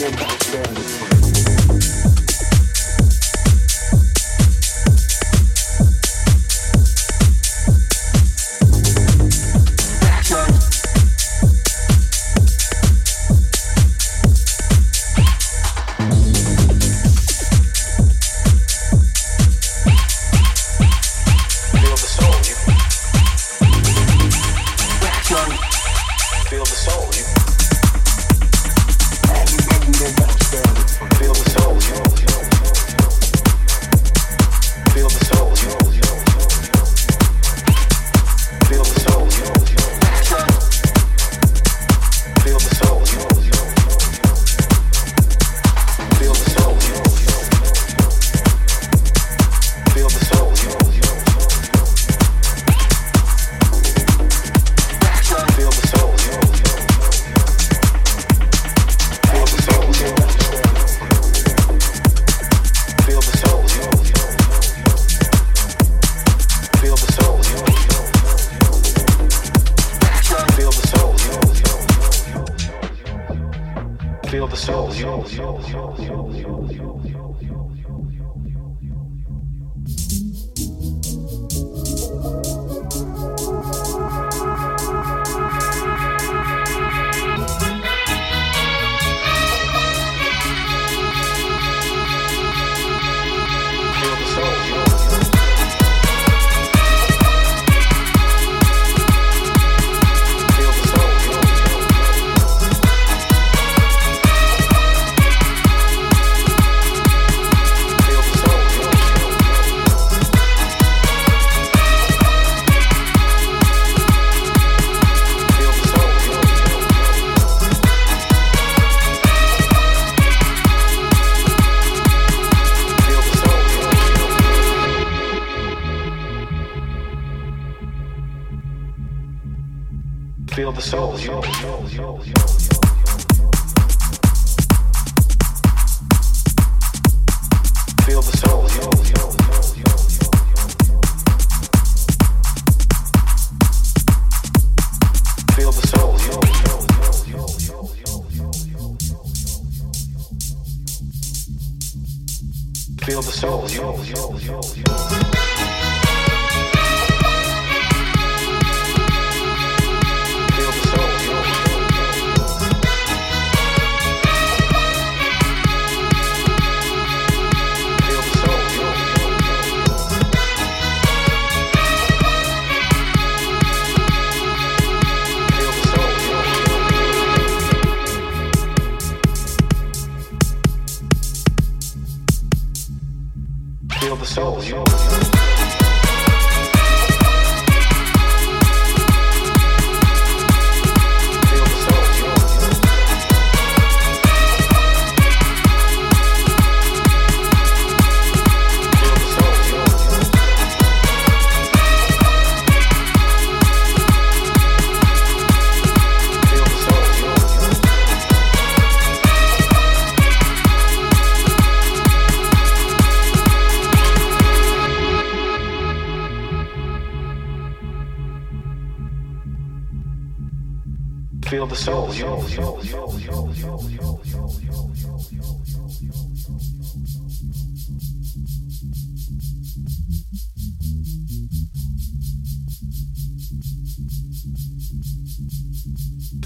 men back then. Feel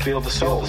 feel the soul.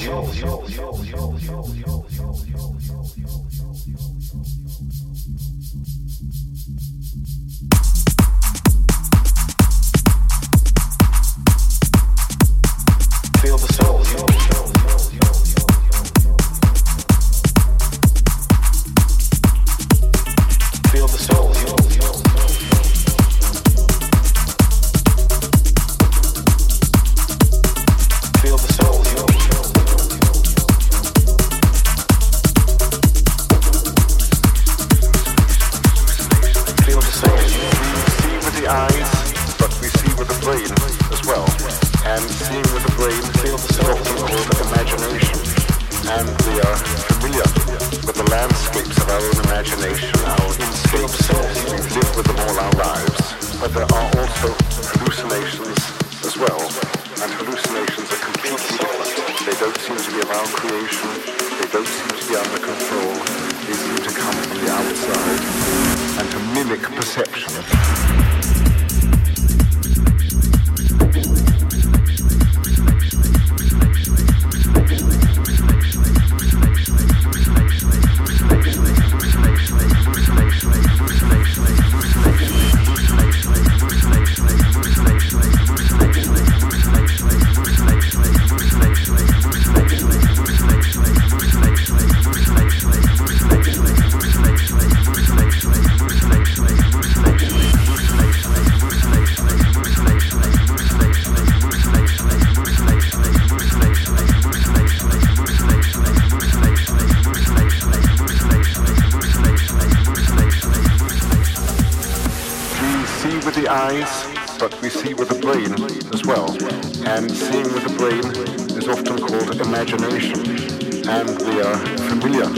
And we are familiar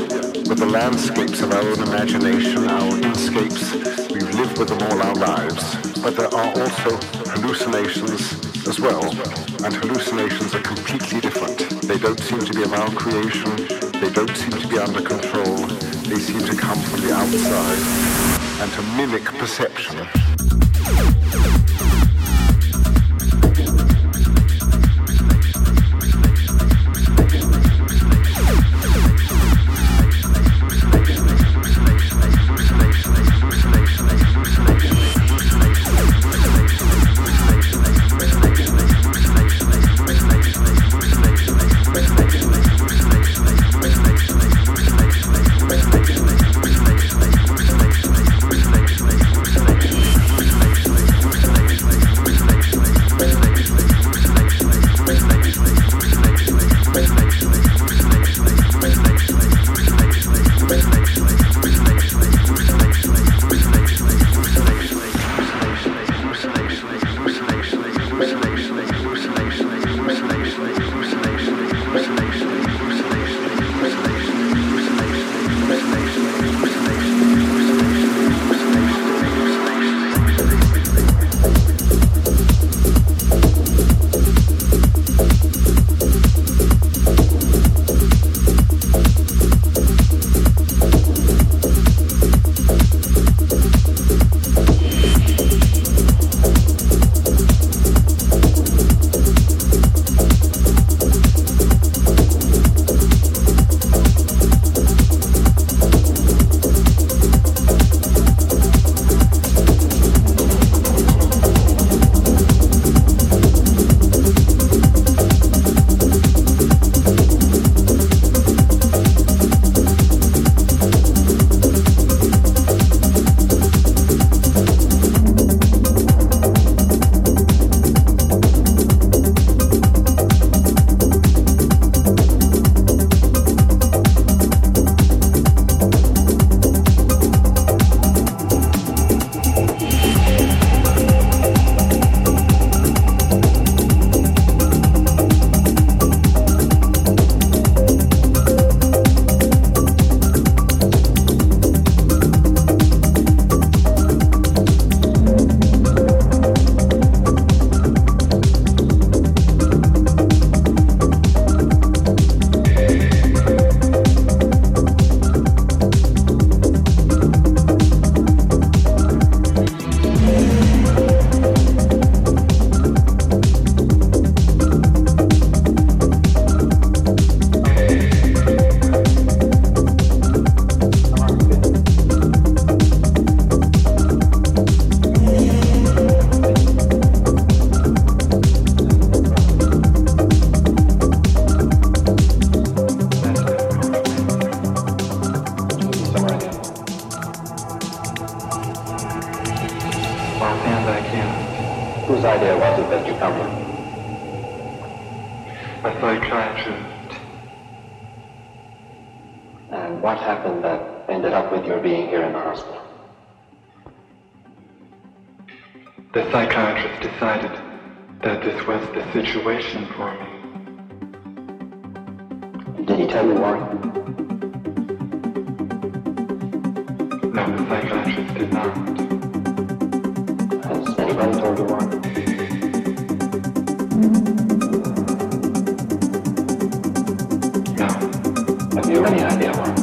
with the landscapes of our own imagination, our inscapes. We've lived with them all our lives. But there are also hallucinations as well. And hallucinations are completely different. They don't seem to be of our creation. They don't seem to be under control. They seem to come from the outside and to mimic perception. A psychiatrist. And what happened that ended up with your being here in the hospital? The psychiatrist decided that this was the situation for me. Did he tell you why? No, the psychiatrist did not. Has anybody told you why? Have you any idea why?